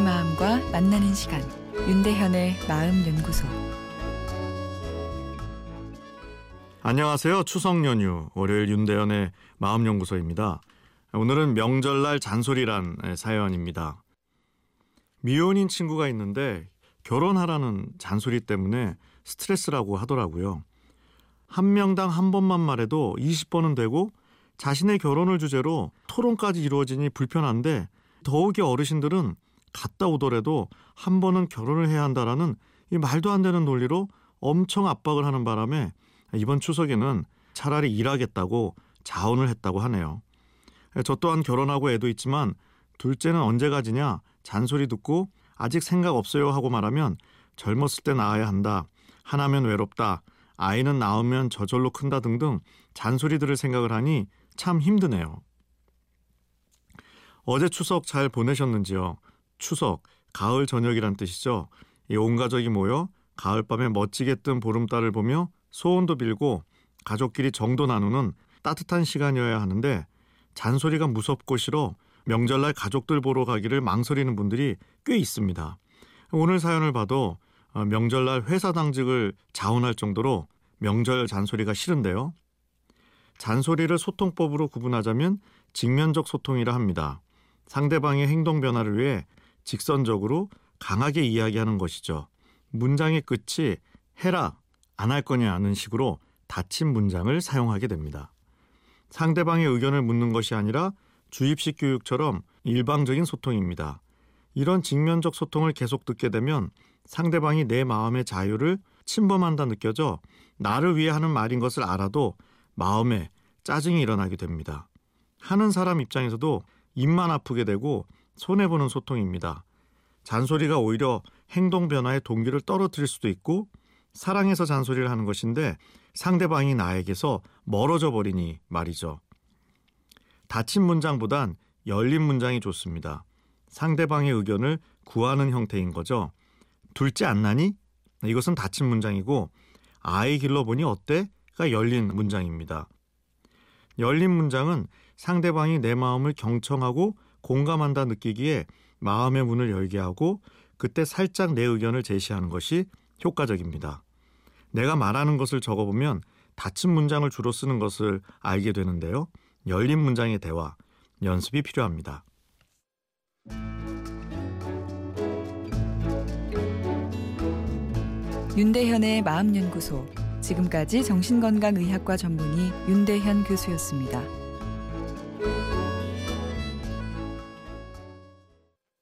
마음과 만나는 시간 윤대현의 마음 연구소 안녕하세요. 추석 연휴 월요일 윤대현의 마음 연구소입니다. 오늘은 명절날 잔소리란 사연입니다. 미혼인 친구가 있는데 결혼하라는 잔소리 때문에 스트레스라고 하더라고요. 한 명당 한 번만 말해도 20번은 되고 자신의 결혼을 주제로 토론까지 이루어지니 불편한데 더욱이 어르신들은 갔다 오더라도 한 번은 결혼을 해야 한다라는 이 말도 안 되는 논리로 엄청 압박을 하는 바람에 이번 추석에는 차라리 일하겠다고 자원을 했다고 하네요. 저 또한 결혼하고 애도 있지만 둘째는 언제 가지냐 잔소리 듣고 아직 생각 없어요 하고 말하면 젊었을 때 낳아야 한다. 하나면 외롭다. 아이는 낳으면 저절로 큰다 등등 잔소리 들을 생각을 하니 참 힘드네요. 어제 추석 잘 보내셨는지요? 추석, 가을 저녁이란 뜻이죠. 온 가족이 모여 가을밤에 멋지게 뜬 보름달을 보며 소원도 빌고 가족끼리 정도 나누는 따뜻한 시간이어야 하는데 잔소리가 무섭고 싫어 명절날 가족들 보러 가기를 망설이는 분들이 꽤 있습니다. 오늘 사연을 봐도 어, 명절날 회사 당직을 자원할 정도로 명절 잔소리가 싫은데요. 잔소리를 소통법으로 구분하자면 직면적 소통이라 합니다. 상대방의 행동 변화를 위해 직선적으로 강하게 이야기하는 것이죠. 문장의 끝이 해라, 안 할 거냐는 식으로 닫힌 문장을 사용하게 됩니다. 상대방의 의견을 묻는 것이 아니라 주입식 교육처럼 일방적인 소통입니다. 이런 직면적 소통을 계속 듣게 되면 상대방이 내 마음의 자유를 침범한다 느껴져 나를 위해 하는 말인 것을 알아도 마음에 짜증이 일어나게 됩니다. 하는 사람 입장에서도 입만 아프게 되고 손해보는 소통입니다. 잔소리가 오히려 행동 변화의 동기를 떨어뜨릴 수도 있고 사랑해서 잔소리를 하는 것인데 상대방이 나에게서 멀어져 버리니 말이죠. 닫힌 문장보단 열린 문장이 좋습니다. 상대방의 의견을 구하는 형태인 거죠. 둘째 안 나니? 이것은 닫힌 문장이고 아이 길러보니 어때?가 열린 문장입니다. 열린 문장은 상대방이 내 마음을 경청하고 공감한다 느끼기에 마음의 문을 열게 하고 그때 살짝 내 의견을 제시하는 것이 효과적입니다. 내가 말하는 것을 적어보면 닫힌 문장을 주로 쓰는 것을 알게 되는데요. 열린 문장의 대화, 연습이 필요합니다. 윤대현의 마음연구소 지금까지 정신건강의학과 전문의 윤대현 교수였습니다.